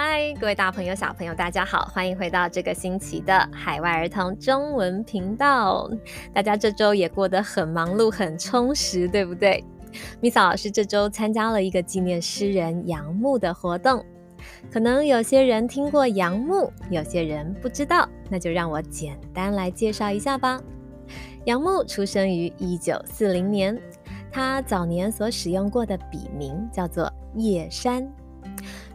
嗨，各位大朋友、小朋友，大家好，欢迎回到这个星期的海外儿童中文频道。大家这周也过得很忙碌、很充实，对不对？Miss 老师这周参加了一个纪念诗人杨牧的活动，可能有些人听过杨牧，有些人不知道，那就让我简单来介绍一下吧。杨牧出生于一九四零年，他早年所使用过的笔名叫做叶山。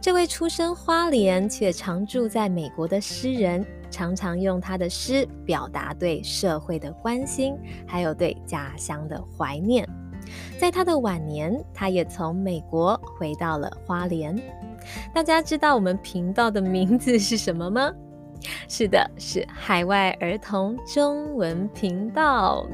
这位出身花莲却常住在美国的诗人，常常用他的诗表达对社会的关心，还有对家乡的怀念。在他的晚年，他也从美国回到了花莲。大家知道我们频道的名字是什么吗？是的，是海外儿童中文频道。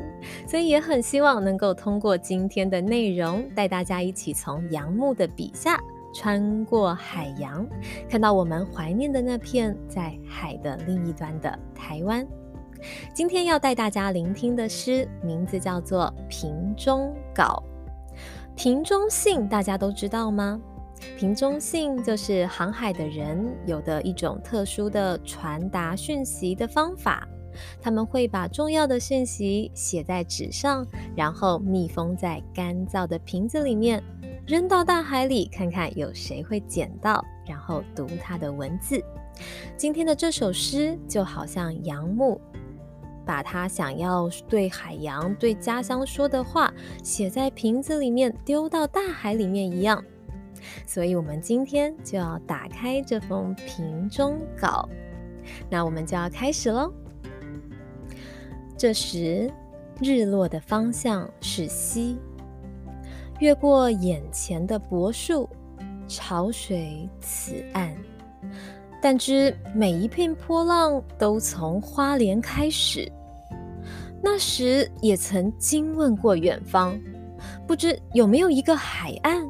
所以也很希望能够通过今天的内容，带大家一起从杨牧的笔下。穿过海洋，看到我们怀念的那片在海的另一端的台湾。今天要带大家聆听的诗，名字叫做《瓶中稿》。瓶中信大家都知道吗？瓶中信就是航海的人有的一种特殊的传达讯息的方法。他们会把重要的讯息写在纸上，然后密封在干燥的瓶子里面。扔到大海里，看看有谁会捡到，然后读它的文字。今天的这首诗就好像杨牧把他想要对海洋、对家乡说的话写在瓶子里面，丢到大海里面一样。所以，我们今天就要打开这封瓶中稿。那我们就要开始喽。这时，日落的方向是西。越过眼前的柏树，潮水此岸，但知每一片波浪都从花莲开始。那时也曾经问过远方，不知有没有一个海岸。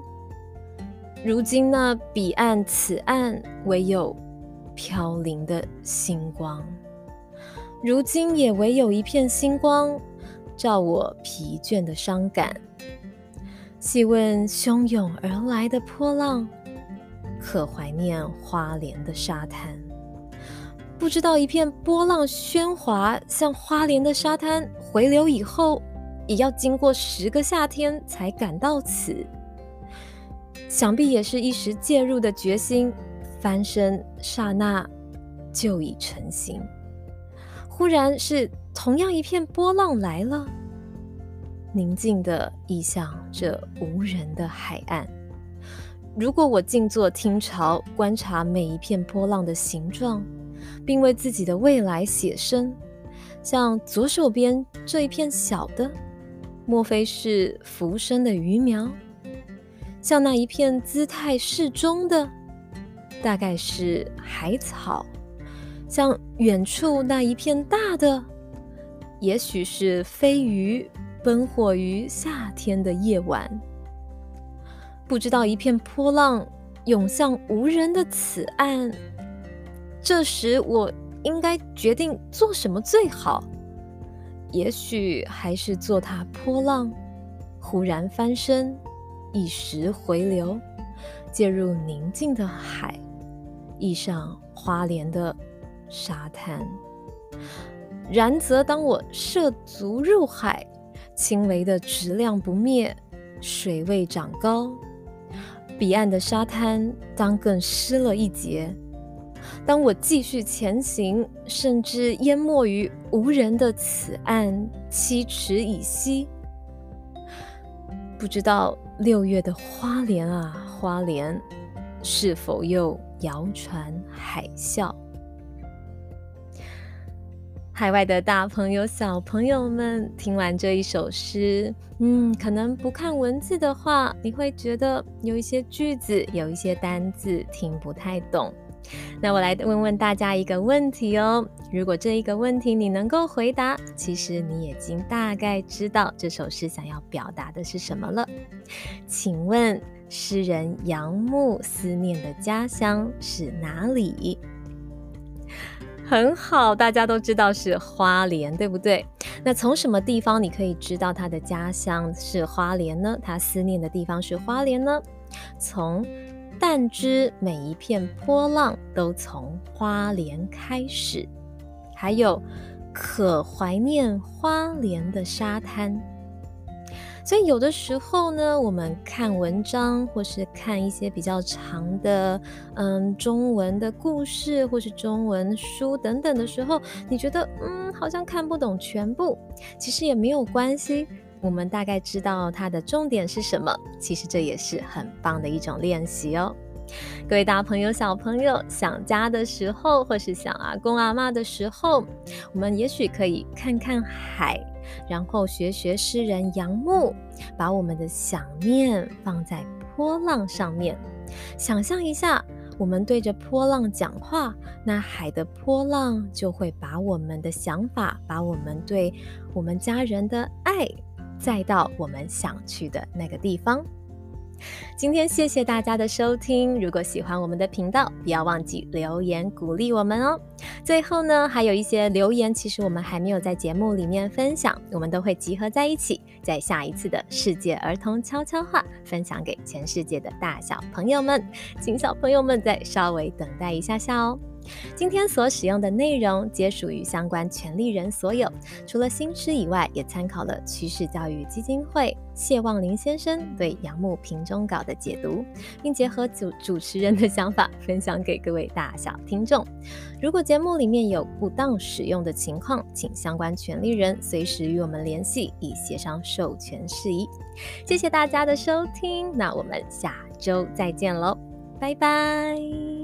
如今那彼岸此岸，唯有飘零的星光。如今也唯有一片星光，照我疲倦的伤感。细问汹涌而来的波浪，可怀念花莲的沙滩。不知道一片波浪喧哗向花莲的沙滩回流以后，也要经过十个夏天才赶到此。想必也是一时介入的决心，翻身刹那就已成型。忽然是同样一片波浪来了。宁静的意向这无人的海岸。如果我静坐听潮，观察每一片波浪的形状，并为自己的未来写生，像左手边这一片小的，莫非是浮生的鱼苗？像那一片姿态适中的，大概是海草？像远处那一片大的，也许是飞鱼？奔火于夏天的夜晚，不知道一片波浪涌向无人的此岸。这时，我应该决定做什么最好？也许还是做它波浪，忽然翻身，一时回流，介入宁静的海，溢上花莲的沙滩。然则，当我涉足入海。轻微的质量不灭，水位涨高，彼岸的沙滩当更湿了一截。当我继续前行，甚至淹没于无人的此岸七尺以西，不知道六月的花莲啊，花莲是否又谣传海啸？海外的大朋友、小朋友们，听完这一首诗，嗯，可能不看文字的话，你会觉得有一些句子、有一些单字听不太懂。那我来问问大家一个问题哦：如果这一个问题你能够回答，其实你已经大概知道这首诗想要表达的是什么了。请问，诗人杨牧思念的家乡是哪里？很好，大家都知道是花莲，对不对？那从什么地方你可以知道他的家乡是花莲呢？他思念的地方是花莲呢？从但知每一片波浪都从花莲开始，还有可怀念花莲的沙滩。所以有的时候呢，我们看文章或是看一些比较长的，嗯，中文的故事或是中文书等等的时候，你觉得嗯，好像看不懂全部，其实也没有关系。我们大概知道它的重点是什么，其实这也是很棒的一种练习哦。各位大朋友、小朋友，想家的时候，或是想阿公阿妈的时候，我们也许可以看看海。然后学学诗人杨牧，把我们的想念放在波浪上面，想象一下，我们对着波浪讲话，那海的波浪就会把我们的想法，把我们对我们家人的爱，载到我们想去的那个地方。今天谢谢大家的收听，如果喜欢我们的频道，不要忘记留言鼓励我们哦。最后呢，还有一些留言，其实我们还没有在节目里面分享，我们都会集合在一起，在下一次的世界儿童悄悄话分享给全世界的大小朋友们，请小朋友们再稍微等待一下下哦。今天所使用的内容皆属于相关权利人所有，除了新诗以外，也参考了趋势教育基金会谢望林先生对杨牧瓶中稿的解读，并结合主主持人的想法分享给各位大小听众。如果节目里面有不当使用的情况，请相关权利人随时与我们联系，以协商授权事宜。谢谢大家的收听，那我们下周再见喽，拜拜。